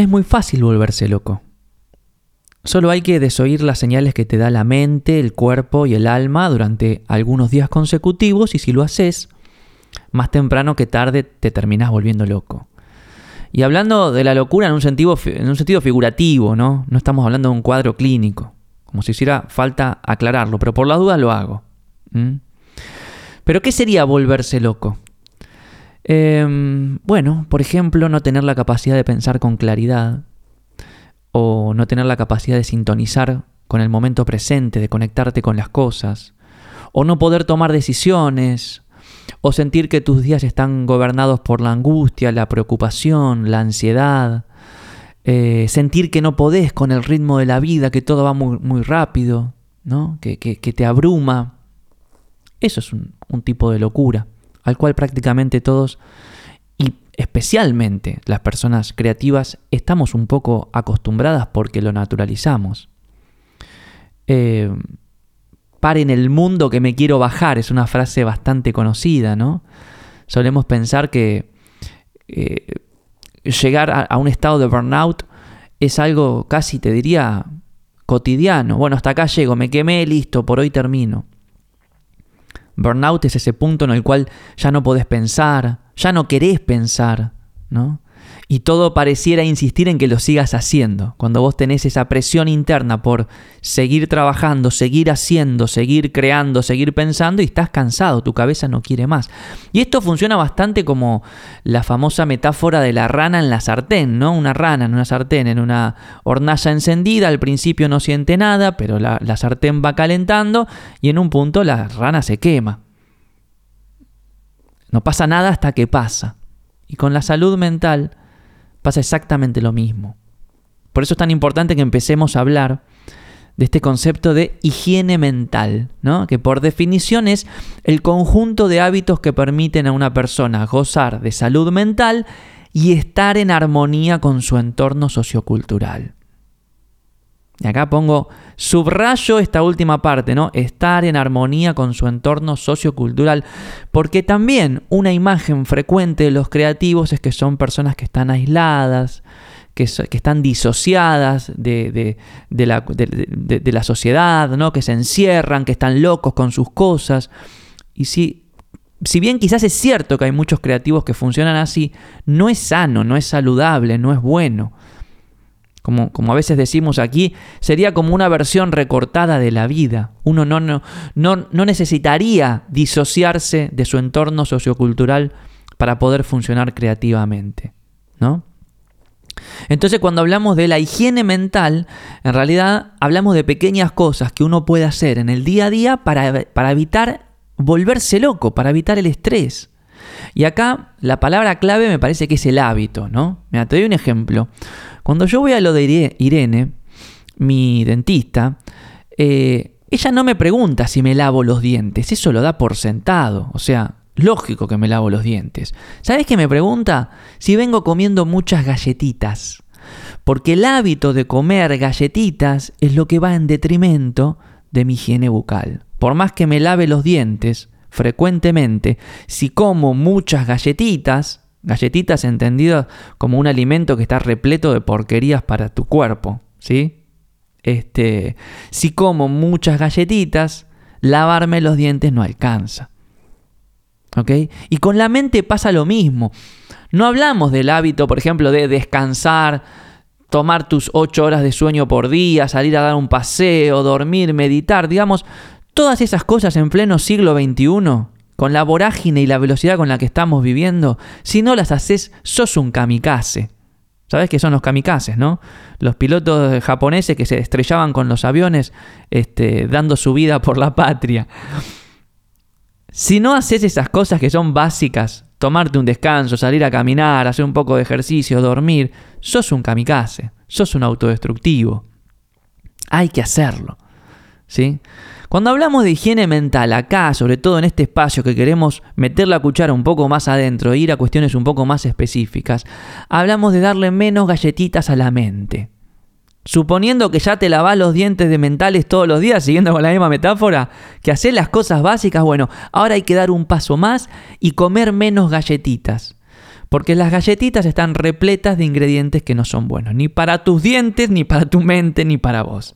Es muy fácil volverse loco. Solo hay que desoír las señales que te da la mente, el cuerpo y el alma durante algunos días consecutivos y si lo haces, más temprano que tarde te terminas volviendo loco. Y hablando de la locura en un sentido, en un sentido figurativo, ¿no? No estamos hablando de un cuadro clínico, como si hiciera falta aclararlo, pero por la duda lo hago. ¿Pero qué sería volverse loco? Em, bueno, por ejemplo, no tener la capacidad de pensar con claridad, o no tener la capacidad de sintonizar con el momento presente, de conectarte con las cosas, o no poder tomar decisiones, o sentir que tus días están gobernados por la angustia, la preocupación, la ansiedad, eh, sentir que no podés con el ritmo de la vida, que todo va muy, muy rápido, ¿no? que, te abruma. Eso es un, un tipo de locura, al cual prácticamente todos especialmente las personas creativas, estamos un poco acostumbradas porque lo naturalizamos. Eh, paren el mundo que me quiero bajar, es una frase bastante conocida, ¿no? Solemos pensar que eh, llegar a, un estado de burnout es algo casi, te diría, cotidiano. Bueno, hasta acá llego, me quemé, listo, por hoy termino. Burnout es ese punto en el cual ya no podés pensar, ya no querés pensar, ¿no? Y todo pareciera insistir en que lo sigas haciendo. Cuando vos tenés esa presión interna por seguir trabajando, seguir haciendo, seguir creando, seguir pensando y estás cansado, tu cabeza no quiere más. Y esto funciona bastante como la famosa metáfora de la rana en la sartén, ¿no? Una rana en una sartén, en una hornalla encendida, al principio no siente nada, pero la, la sartén va calentando y en un punto la rana se quema. No pasa nada hasta que pasa. Y con la salud mental pasa exactamente lo mismo. Por eso es tan importante que empecemos a hablar de este concepto de higiene mental, ¿no? que por definición es el conjunto de hábitos que permiten a una persona gozar de salud mental y estar en armonía con su entorno sociocultural. Y acá pongo, subrayo esta última parte, ¿no? Estar en armonía con su entorno sociocultural, porque también una imagen frecuente de los creativos es que son personas que están aisladas, que, están disociadas de, la, de, la, sociedad, ¿no? Que se encierran, que están locos con sus cosas. Y si, si bien quizás es cierto que hay muchos creativos que funcionan así, no es sano, no es saludable, no es bueno como, como, a veces decimos aquí, sería como una versión recortada de la vida. Uno no, no, no, no necesitaría disociarse de su entorno sociocultural para poder funcionar creativamente. ¿no? Entonces cuando hablamos de la higiene mental, en realidad hablamos de pequeñas cosas que uno puede hacer en el día a día para, para evitar volverse loco, para evitar el estrés. Y acá la palabra clave me parece que es el hábito, ¿no? Mira, te doy un ejemplo. Cuando yo voy a lo de Irene, mi dentista, eh, ella no me pregunta si me lavo los dientes, eso lo da por sentado, o sea, lógico que me lavo los dientes. ¿Sabes qué me pregunta? Si vengo comiendo muchas galletitas. Porque el hábito de comer galletitas es lo que va en detrimento de mi higiene bucal. Por más que me lave los dientes frecuentemente, si como muchas galletitas, Galletitas entendidas como un alimento que está repleto de porquerías para tu cuerpo, ¿sí? Este, si como muchas galletitas, lavarme los dientes no alcanza. ¿Ok? Y con la mente pasa lo mismo. No hablamos del hábito, por ejemplo, de descansar, tomar tus ocho horas de sueño por día, salir a dar un paseo, dormir, meditar, digamos, todas esas cosas en pleno siglo XXI con la vorágine y la velocidad con la que estamos viviendo, si no las haces, sos un kamikaze. ¿Sabes qué son los kamikazes, no? Los pilotos japoneses que se estrellaban con los aviones este, dando su vida por la patria. Si no haces esas cosas que son básicas, tomarte un descanso, salir a caminar, hacer un poco de ejercicio, dormir, sos un kamikaze, sos un autodestructivo. Hay que hacerlo. ¿Sí? Cuando hablamos de higiene mental acá, sobre todo en este espacio que queremos meter la cuchara un poco más adentro e ir a cuestiones un poco más específicas, hablamos de darle menos galletitas a la mente. Suponiendo que ya te lavas los dientes de mentales todos los días, siguiendo con la misma metáfora, que hacer las cosas básicas, bueno, ahora hay que dar un paso más y comer menos galletitas. Porque las galletitas están repletas de ingredientes que no son buenos, ni para tus dientes, ni para tu mente, ni para vos.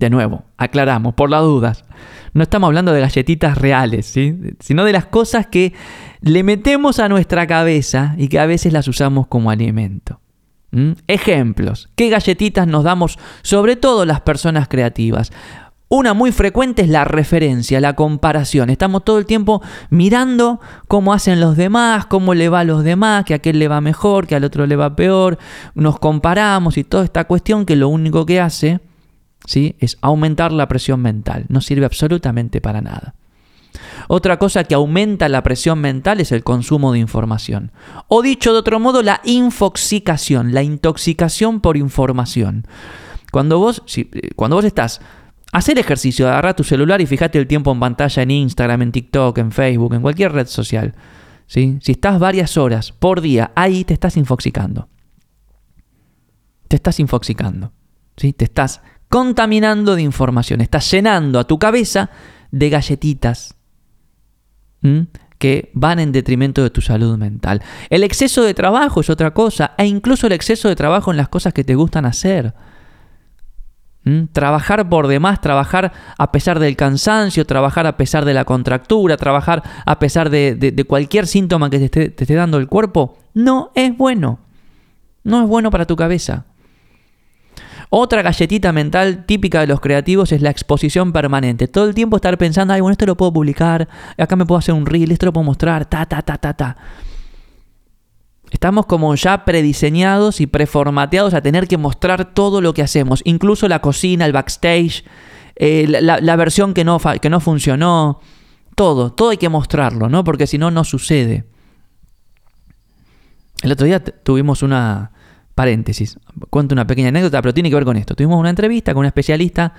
De nuevo, aclaramos, por las dudas. No estamos hablando de galletitas reales, ¿sí? sino de las cosas que le metemos a nuestra cabeza y que a veces las usamos como alimento. ¿Mm? Ejemplos. ¿Qué galletitas nos damos sobre todo las personas creativas? Una muy frecuente es la referencia, la comparación. Estamos todo el tiempo mirando cómo hacen los demás, cómo le va a los demás, que a aquel le va mejor, que al otro le va peor. Nos comparamos y toda esta cuestión que lo único que hace ¿sí? es aumentar la presión mental. No sirve absolutamente para nada. Otra cosa que aumenta la presión mental es el consumo de información. O dicho de otro modo, la infoxicación, la intoxicación por información. Cuando vos, eh, cuando vos estás Hacer ejercicio, agarra tu celular y fíjate el tiempo en pantalla en Instagram, en TikTok, en Facebook, en cualquier red social. ¿sí? Si estás varias horas por día ahí, te estás infoxicando. Te estás infoxicando. ¿sí? Te estás contaminando de información. Estás llenando a tu cabeza de galletitas que van en detrimento de tu salud mental. El exceso de trabajo es otra cosa, e incluso el exceso de trabajo en las cosas que te gustan hacer. Trabajar por demás, trabajar a pesar del cansancio, trabajar a pesar de la contractura, trabajar a pesar de, cualquier síntoma que te esté dando el cuerpo, no es bueno. No es bueno para tu cabeza. Otra galletita mental típica de los creativos es la exposición permanente. Todo el tiempo estar pensando, ay, bueno, esto lo puedo publicar, acá me puedo hacer un reel, esto lo puedo mostrar, ta, ta, ta, ta, ta. Estamos como ya prediseñados y preformateados a tener que mostrar todo lo que hacemos, incluso la cocina, el backstage, eh, la, versión que no, que no funcionó, todo, todo hay que mostrarlo, ¿no? Porque si no, no sucede. El otro día tuvimos una, Paréntesis, cuento una pequeña anécdota, pero tiene que ver con esto. Tuvimos una entrevista con un especialista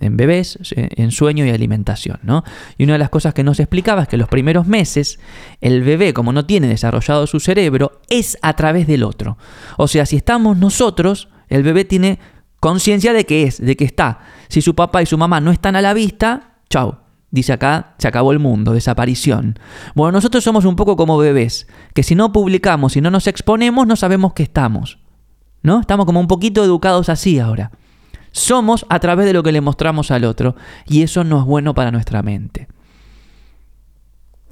en bebés, en sueño y alimentación, ¿no? Y una de las cosas que nos explicaba es que los primeros meses el bebé, como no tiene desarrollado su cerebro, es a través del otro. O sea, si estamos nosotros, el bebé tiene conciencia de que es, de que está. Si su papá y su mamá no están a la vista, chau, Dice acá, se acabó el mundo, desaparición. Bueno, nosotros somos un poco como bebés, que si no publicamos, si no nos exponemos, no sabemos que estamos. ¿No? Estamos como un poquito educados así ahora. Somos a través de lo que le mostramos al otro y eso no es bueno para nuestra mente.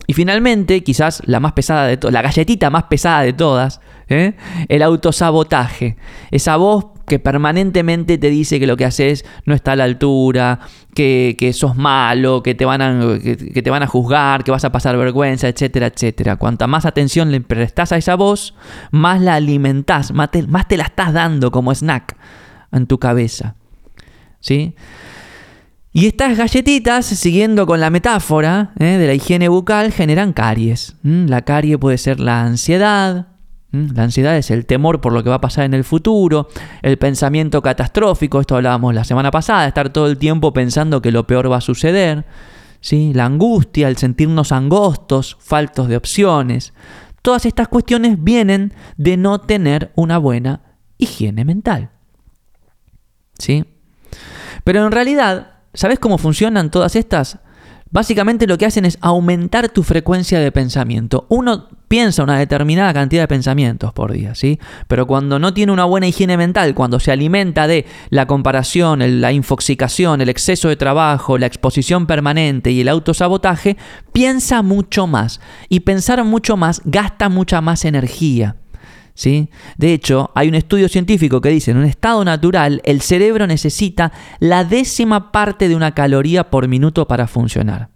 Y finalmente, quizás la más pesada de la galletita más pesada de todas, ¿eh? el autosabotaje. Esa voz que permanentemente te dice que lo que haces no está a la altura, que, sos malo, que te, van a, que, te van a juzgar, que vas a pasar vergüenza, etcétera, etcétera. Cuanta más atención le prestas a esa voz, más la alimentás, más te, más te la estás dando como snack en tu cabeza. ¿Sí? Y estas galletitas, siguiendo con la metáfora ¿eh? de la higiene bucal, generan caries. La carie puede ser la ansiedad, ¿Mm? La ansiedad es el temor por lo que va a pasar en el futuro, el pensamiento catastrófico, esto hablábamos la semana pasada, estar todo el tiempo pensando que lo peor va a suceder, ¿sí? la angustia, el sentirnos angostos, faltos de opciones. Todas estas cuestiones vienen de no tener una buena higiene mental. ¿Sí? Pero en realidad, ¿sabes cómo funcionan todas estas? Básicamente lo que hacen es aumentar tu frecuencia de pensamiento. Uno piensa una determinada cantidad de pensamientos por día, ¿sí? Pero cuando no tiene una buena higiene mental, cuando se alimenta de la comparación, la infoxicación, el exceso de trabajo, la exposición permanente y el autosabotaje, piensa mucho más. Y pensar mucho más gasta mucha más energía. ¿Sí? De hecho, hay un estudio científico que dice, en un estado natural, el cerebro necesita la décima parte de una caloría por minuto para funcionar.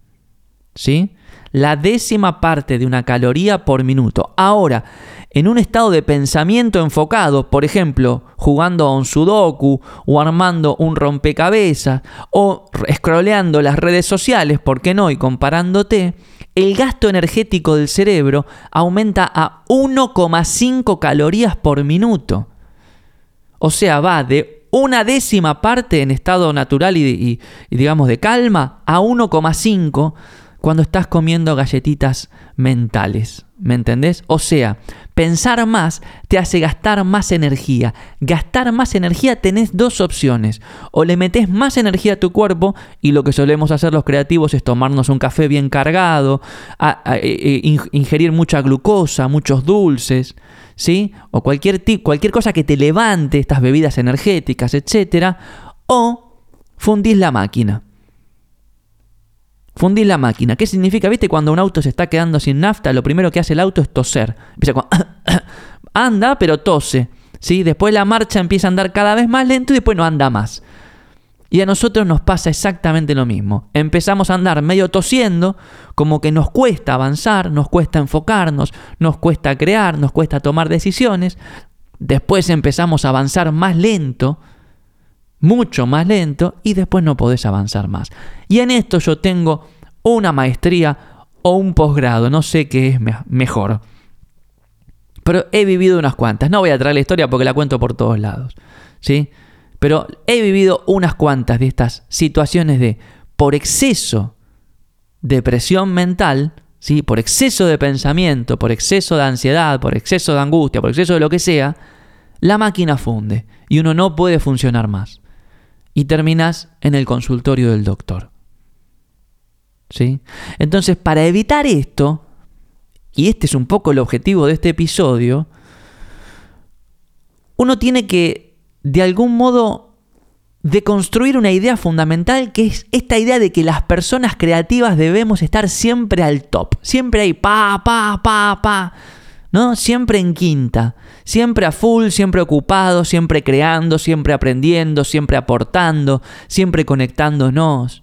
¿Sí? La décima parte de una caloría por minuto. Ahora, en un estado de pensamiento enfocado, por ejemplo, jugando a un sudoku o armando un rompecabezas o scrolleando las redes sociales, ¿por qué no? Y comparándote, el gasto energético del cerebro aumenta a 1,5 calorías por minuto. O sea, va de una décima parte en estado natural y, y digamos de calma a 1,5 cuando estás comiendo galletitas mentales. ¿Me entendés? O sea, pensar más te hace gastar más energía. Gastar más energía tenés dos opciones. O le metes más energía a tu cuerpo y lo que solemos hacer los creativos es tomarnos un café bien cargado, e, e, ingerir mucha glucosa, muchos dulces, ¿sí? O cualquier, cualquier cosa que te levante estas bebidas energéticas, etc. O fundís la máquina. Fundís la máquina. ¿Qué significa? ¿Viste? Cuando un auto se está quedando sin nafta, lo primero que hace el auto es toser. Empieza anda, pero tose. ¿sí? Después la marcha empieza a andar cada vez más lento y después no anda más. Y a nosotros nos pasa exactamente lo mismo. Empezamos a andar medio tosiendo, como que nos cuesta avanzar, nos cuesta enfocarnos, nos cuesta crear, nos cuesta tomar decisiones. Después empezamos a avanzar más lento, mucho más lento y después no podés avanzar más. Y en esto yo tengo una maestría o un posgrado, no sé qué es mejor. Pero he vivido unas cuantas. No voy a traer la historia porque la cuento por todos lados. ¿Sí? Pero he vivido unas cuantas de estas situaciones de por exceso de presión mental, ¿sí? por exceso de pensamiento, por exceso de ansiedad, por exceso de angustia, por exceso de lo que sea, la máquina funde y uno no puede funcionar más y terminas en el consultorio del doctor. ¿Sí? Entonces, para evitar esto, y este es un poco el objetivo de este episodio, uno tiene que, de algún modo, deconstruir una idea fundamental que es esta idea de que las personas creativas debemos estar siempre al top, siempre ahí, pa, pa, pa, pa. ¿no? Siempre en quinta, siempre a full, siempre ocupado, siempre creando, siempre aprendiendo, siempre aportando, siempre conectándonos.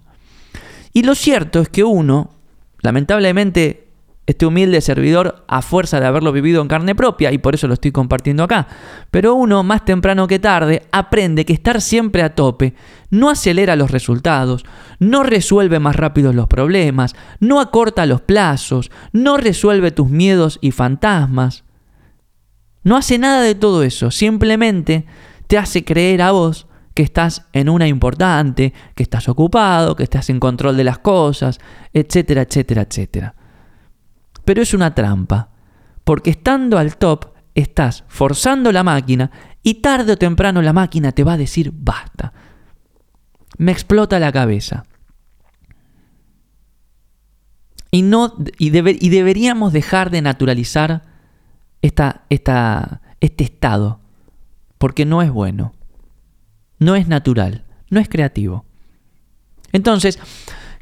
Y lo cierto es que uno, lamentablemente, este humilde servidor a fuerza de haberlo vivido en carne propia y por eso lo estoy compartiendo acá. Pero uno, más temprano que tarde, aprende que estar siempre a tope no acelera los resultados, no resuelve más rápido los problemas, no acorta los plazos, no resuelve tus miedos y fantasmas. No hace nada de todo eso, simplemente te hace creer a vos que estás en una importante, que estás ocupado, que estás en control de las cosas, etcétera, etcétera, etcétera. Pero es una trampa, porque estando al top estás forzando la máquina y tarde o temprano la máquina te va a decir basta. Me explota la cabeza. Y, no, y, y deberíamos dejar de naturalizar esta, este estado, porque no es bueno, no es natural, no es creativo. Entonces,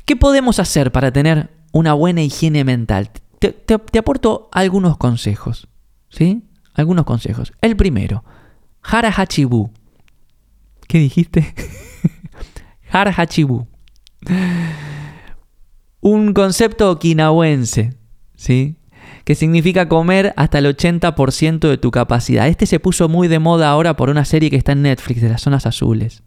¿qué podemos hacer para tener una buena higiene mental? te, aporto algunos consejos. ¿Sí? Algunos consejos. El primero, Hara Hachibu. ¿Qué dijiste? Hara Hachibu. Un concepto okinawense, ¿sí? Que significa comer hasta el 80% de tu capacidad. Este se puso muy de moda ahora por una serie que está en Netflix de las zonas azules.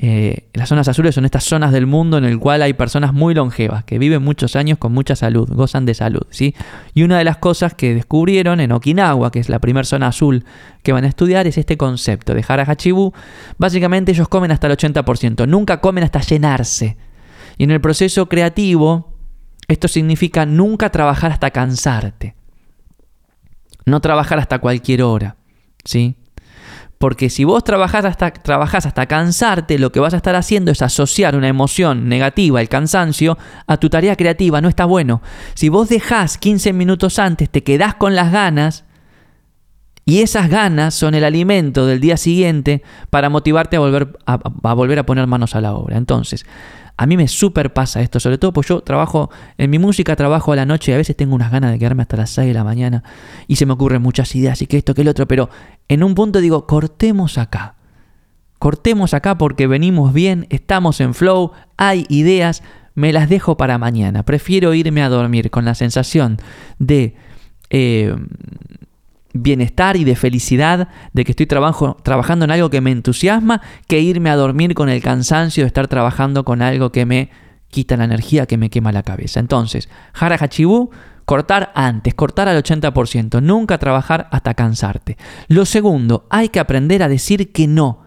Eh, las zonas azules son estas zonas del mundo en el cual hay personas muy longevas, que viven muchos años con mucha salud, gozan de salud. ¿sí? Y una de las cosas que descubrieron en Okinawa, que es la primera zona azul que van a estudiar, es este concepto de Harahachibu. Básicamente ellos comen hasta el 80%, nunca comen hasta llenarse. Y en el proceso creativo, esto significa nunca trabajar hasta cansarte. No trabajar hasta cualquier hora. ¿sí? Porque si vos trabajás hasta, hasta cansarte, lo que vas a estar haciendo es asociar una emoción negativa, el cansancio, a tu tarea creativa. No está bueno. Si vos dejás 15 minutos antes, te quedás con las ganas, y esas ganas son el alimento del día siguiente para motivarte a volver a volver a poner manos a la obra. Entonces, a mí me super pasa esto, sobre todo porque yo trabajo, en mi música trabajo a la noche y a veces tengo unas ganas de quedarme hasta las 6 de la mañana y se me ocurren muchas ideas y que esto, que el otro, pero en un punto digo, cortemos acá. Cortemos acá porque venimos bien, estamos en flow, hay ideas, me las dejo para mañana. Prefiero irme a dormir con la sensación de eh, bienestar y de felicidad de que estoy trabajando en algo que me entusiasma que irme a dormir con el cansancio de estar trabajando con algo que me quita la energía, que me quema la cabeza. Entonces, Hara Hachibu, cortar antes, cortar al 80%, nunca trabajar hasta cansarte. Lo segundo, hay que aprender a decir que no.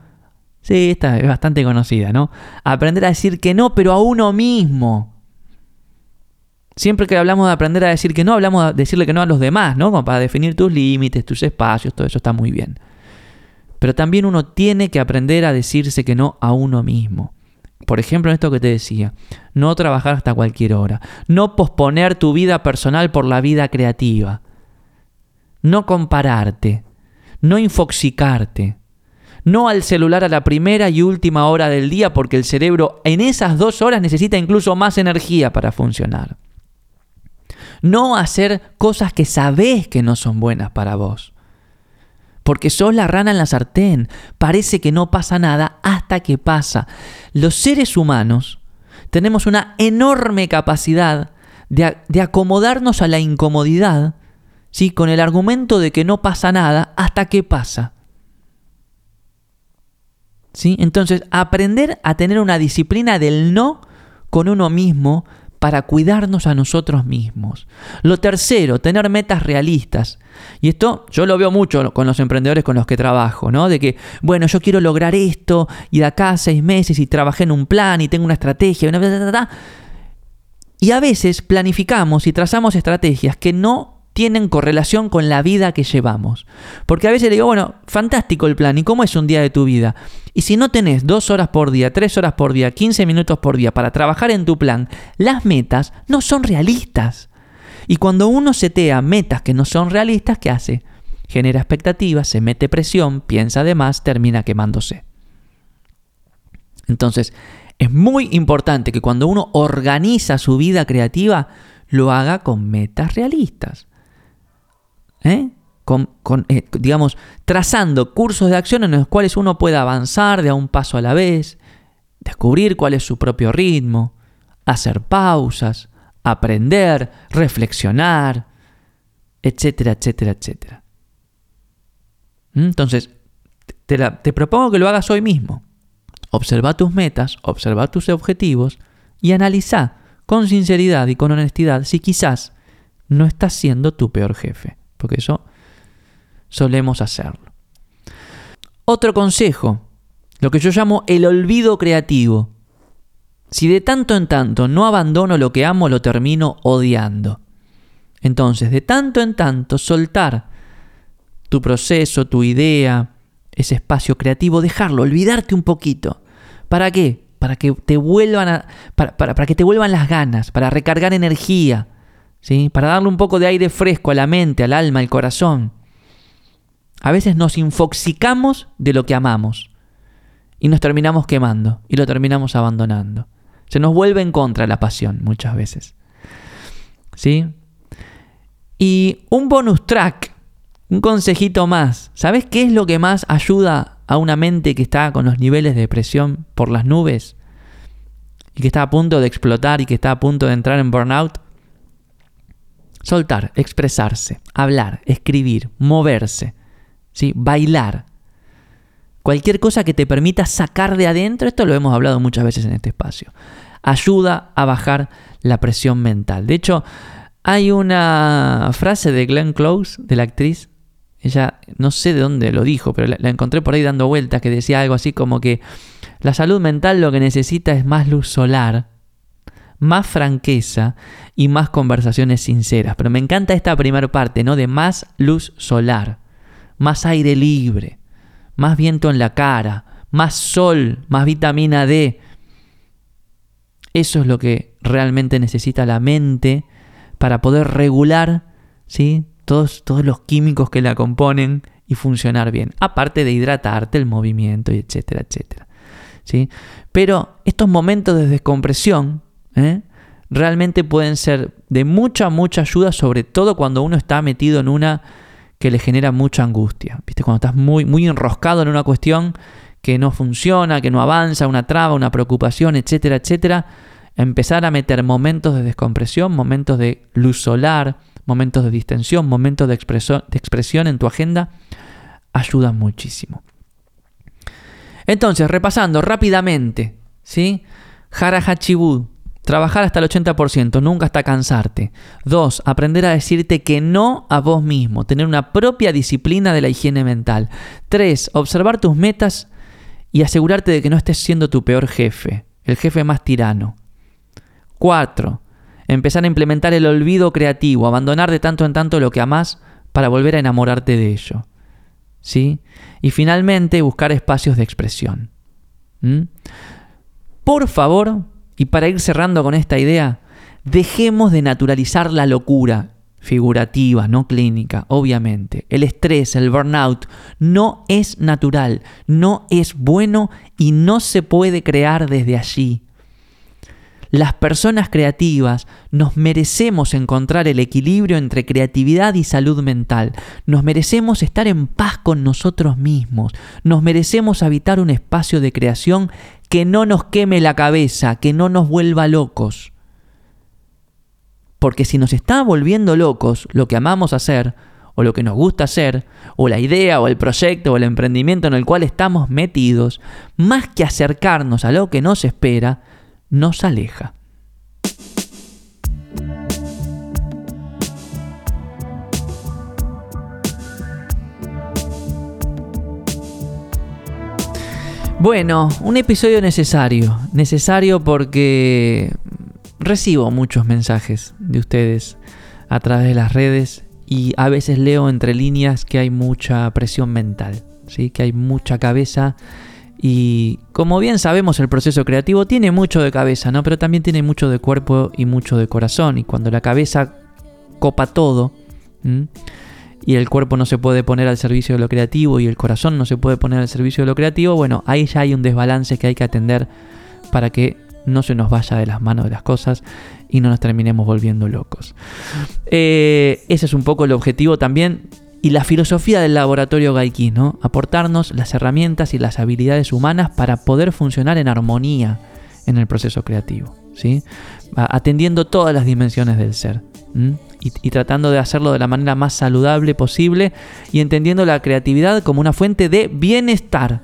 Sí, esta es bastante conocida, ¿no? Aprender a decir que no, pero a uno mismo. Siempre que hablamos de aprender a decir que no, hablamos de decirle que no a los demás, ¿no? Como para definir tus límites, tus espacios, todo eso está muy bien. Pero también uno tiene que aprender a decirse que no a uno mismo. Por ejemplo, en esto que te decía, no trabajar hasta cualquier hora, no posponer tu vida personal por la vida creativa, no compararte, no infoxicarte, no al celular a la primera y última hora del día porque el cerebro en esas dos horas necesita incluso más energía para funcionar. No hacer cosas que sabes que no son buenas para vos. Porque sos la rana en la sartén. Parece que no pasa nada hasta que pasa. Los seres humanos tenemos una enorme capacidad de, de acomodarnos a la incomodidad ¿sí? con el argumento de que no pasa nada hasta que pasa. ¿Sí? Entonces, aprender a tener una disciplina del no con uno mismo para cuidarnos a nosotros mismos. Lo tercero, tener metas realistas. Y esto yo lo veo mucho con los emprendedores con los que trabajo, ¿no? De que, bueno, yo quiero lograr esto y de acá seis meses y trabajé en un plan y tengo una estrategia. Y a veces planificamos y trazamos estrategias que no tienen correlación con la vida que llevamos. Porque a veces le digo, bueno, fantástico el plan, ¿y cómo es un día de tu vida? Y si no tenés dos horas por día, tres horas por día, 15 minutos por día para trabajar en tu plan, las metas no son realistas. Y cuando uno setea metas que no son realistas, ¿qué hace? Genera expectativas, se mete presión, piensa de más, termina quemándose. Entonces, es muy importante que cuando uno organiza su vida creativa, lo haga con metas realistas. ¿Eh? Eh, digamos, trazando cursos de acción en los cuales uno pueda avanzar de a un paso a la vez, descubrir cuál es su propio ritmo, hacer pausas, aprender, reflexionar, etcétera, etcétera, etcétera. ¿Mm? Entonces, te, te propongo que lo hagas hoy mismo. Observa tus metas, observa tus objetivos y analiza con sinceridad y con honestidad si quizás no estás siendo tu peor jefe porque eso solemos hacerlo. Otro consejo, lo que yo llamo el olvido creativo. Si de tanto en tanto no abandono lo que amo, lo termino odiando. Entonces, de tanto en tanto, soltar tu proceso, tu idea, ese espacio creativo, dejarlo, olvidarte un poquito. ¿Para qué? Para que te vuelvan para que te vuelvan las ganas, para recargar energía, para darle un poco de aire fresco a la mente, al alma, al corazón. A veces nos infoxicamos de lo que amamos y nos terminamos quemando y lo terminamos abandonando. Se nos vuelve en contra la pasión muchas veces. ¿Sí? Y un bonus track, un consejito más. ¿Sabes qué es lo que más ayuda a una mente que está con los niveles de presión por las nubes? Y que está a punto de explotar y que está a punto de entrar en burnout. Soltar, expresarse, hablar, escribir, moverse, ¿sí? bailar. Cualquier cosa que te permita sacar de adentro, esto lo hemos hablado muchas veces en este espacio, ayuda a bajar la presión mental. De hecho, hay una frase de Glenn Close, de la actriz, ella no sé de dónde lo dijo, pero la, la encontré por ahí dando vueltas, que decía algo así como que la salud mental lo que necesita es más luz solar más franqueza y más conversaciones sinceras. Pero me encanta esta primera parte, ¿no? De más luz solar, más aire libre, más viento en la cara, más sol, más vitamina D. Eso es lo que realmente necesita la mente para poder regular ¿sí? todos, todos los químicos que la componen y funcionar bien. Aparte de hidratarte, el movimiento, etcétera, etcétera. ¿sí? Pero estos momentos de descompresión ¿eh? realmente pueden ser de mucha, mucha ayuda, sobre todo cuando uno está metido en una que le genera mucha angustia. ¿Viste? Cuando estás muy, muy enroscado en una cuestión que no funciona, que no avanza, una traba, una preocupación, etcétera, etcétera, empezar a meter momentos de descompresión, momentos de luz solar, momentos de distensión, momentos de, de expresión en tu agenda, ayuda muchísimo. Entonces, repasando rápidamente, ¿sí? Hara Trabajar hasta el 80%, nunca hasta cansarte. 2. Aprender a decirte que no a vos mismo, tener una propia disciplina de la higiene mental. 3. Observar tus metas y asegurarte de que no estés siendo tu peor jefe, el jefe más tirano. 4. Empezar a implementar el olvido creativo, abandonar de tanto en tanto lo que amás para volver a enamorarte de ello. ¿Sí? Y finalmente buscar espacios de expresión. ¿Mm? Por favor, y para ir cerrando con esta idea, dejemos de naturalizar la locura figurativa, no clínica, obviamente. El estrés, el burnout, no es natural, no es bueno y no se puede crear desde allí. Las personas creativas nos merecemos encontrar el equilibrio entre creatividad y salud mental. Nos merecemos estar en paz con nosotros mismos. Nos merecemos habitar un espacio de creación que no nos queme la cabeza, que no nos vuelva locos. Porque si nos está volviendo locos lo que amamos hacer, o lo que nos gusta hacer, o la idea, o el proyecto, o el emprendimiento en el cual estamos metidos, más que acercarnos a lo que nos espera, nos aleja. Bueno, un episodio necesario. Necesario porque recibo muchos mensajes de ustedes a través de las redes y a veces leo entre líneas que hay mucha presión mental, ¿sí? que hay mucha cabeza y como bien sabemos, el proceso creativo tiene mucho de cabeza, ¿no? Pero también tiene mucho de cuerpo y mucho de corazón. Y cuando la cabeza copa todo, y el cuerpo no se puede poner al servicio de lo creativo y el corazón no se puede poner al servicio de lo creativo, bueno, ahí ya hay un desbalance que hay que atender para que no se nos vaya de las manos de las cosas y no nos terminemos volviendo locos. Eh, ese es un poco el objetivo también y la filosofía del laboratorio Gaiki, ¿no? Aportarnos las herramientas y las habilidades humanas para poder funcionar en armonía en el proceso creativo, ¿sí? Atendiendo todas las dimensiones del ser. Y, tratando de hacerlo de la manera más saludable posible y entendiendo la creatividad como una fuente de bienestar,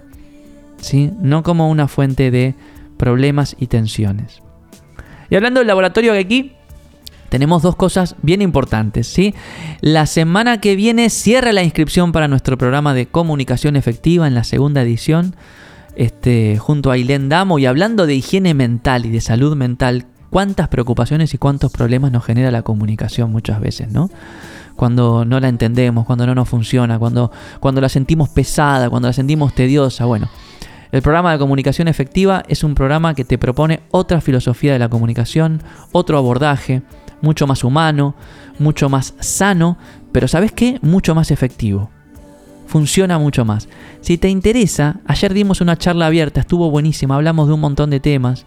¿sí? No como una fuente de problemas y tensiones. Y hablando del laboratorio Gaiki, tenemos dos cosas bien importantes, ¿sí? La semana que viene cierra la inscripción para nuestro programa de comunicación efectiva en la segunda edición, este, junto a Ailén Damo, y hablando de higiene mental y de salud mental, cuántas preocupaciones y cuántos problemas nos genera la comunicación muchas veces, ¿no? Cuando no la entendemos, cuando no nos funciona, cuando, cuando la sentimos pesada, cuando la sentimos tediosa, bueno. El programa de comunicación efectiva es un programa que te propone otra filosofía de la comunicación, otro abordaje, mucho más humano, mucho más sano, pero ¿sabes qué? Mucho más efectivo. Funciona mucho más. Si te interesa, ayer dimos una charla abierta, estuvo buenísima, hablamos de un montón de temas.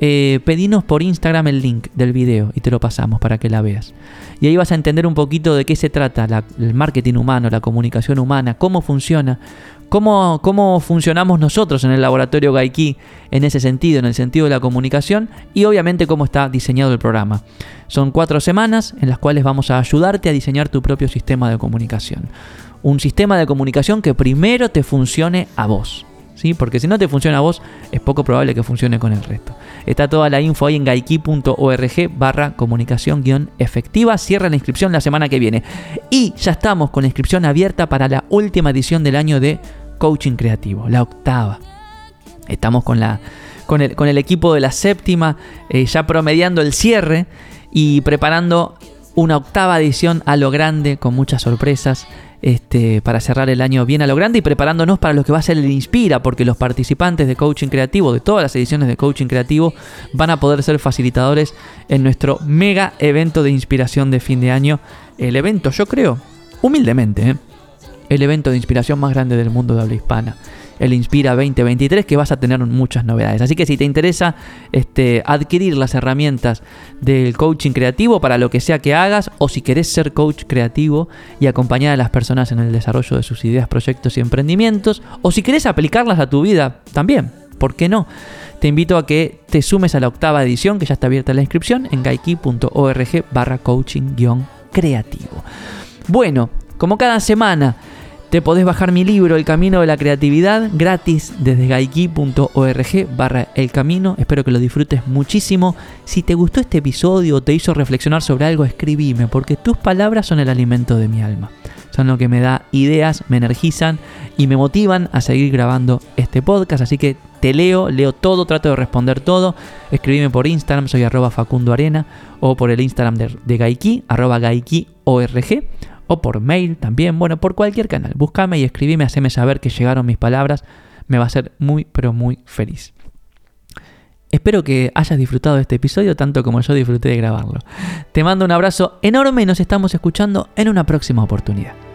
Eh, pedinos por Instagram el link del video y te lo pasamos para que la veas. Y ahí vas a entender un poquito de qué se trata el marketing humano, la comunicación humana, cómo funciona, cómo, cómo funcionamos nosotros en el laboratorio Gaiki en ese sentido, en el sentido de la comunicación y obviamente cómo está diseñado el programa. Son cuatro semanas en las cuales vamos a ayudarte a diseñar tu propio sistema de comunicación. Un sistema de comunicación que primero te funcione a vos. ¿Sí? Porque si no te funciona a vos, es poco probable que funcione con el resto. Está toda la info ahí en gaiki.org barra comunicación guion efectiva. Cierra la inscripción la semana que viene. Y ya estamos con la inscripción abierta para la última edición del año de Coaching Creativo, la octava. Estamos con, la, con, el, con el equipo de la séptima eh, ya promediando el cierre y preparando una octava edición a lo grande con muchas sorpresas este, para cerrar el año bien a lo grande y preparándonos para lo que va a ser el Inspira, porque los participantes de Coaching Creativo, de todas las ediciones de Coaching Creativo, van a poder ser facilitadores en nuestro mega evento de inspiración de fin de año. El evento, yo creo, humildemente, ¿eh? el evento de inspiración más grande del mundo de habla hispana. El Inspira 2023 que vas a tener muchas novedades. Así que si te interesa este, adquirir las herramientas del coaching creativo para lo que sea que hagas o si querés ser coach creativo y acompañar a las personas en el desarrollo de sus ideas, proyectos y emprendimientos o si querés aplicarlas a tu vida también, ¿por qué no? Te invito a que te sumes a la octava edición que ya está abierta la inscripción en gaiki.org barra coaching-creativo. Bueno, como cada semana Te podés bajar mi libro El Camino de la Creatividad gratis desde gaiki.org barra El Camino. Espero que lo disfrutes muchísimo. Si te gustó este episodio o te hizo reflexionar sobre algo, escribime, porque tus palabras son el alimento de mi alma. Son lo que me da ideas, me energizan y me motivan a seguir grabando este podcast. Así que te leo, leo todo, trato de responder todo. Escribime por Instagram, soy arroba Facundo Arena, o por el Instagram de, de Gaiki, arroba GaikiORG o por mail también, bueno, por cualquier canal. Búscame y escribime, haceme saber que llegaron mis palabras, me va a hacer muy, pero muy feliz. Espero que hayas disfrutado de este episodio tanto como yo disfruté de grabarlo. Te mando un abrazo enorme y nos estamos escuchando en una próxima oportunidad.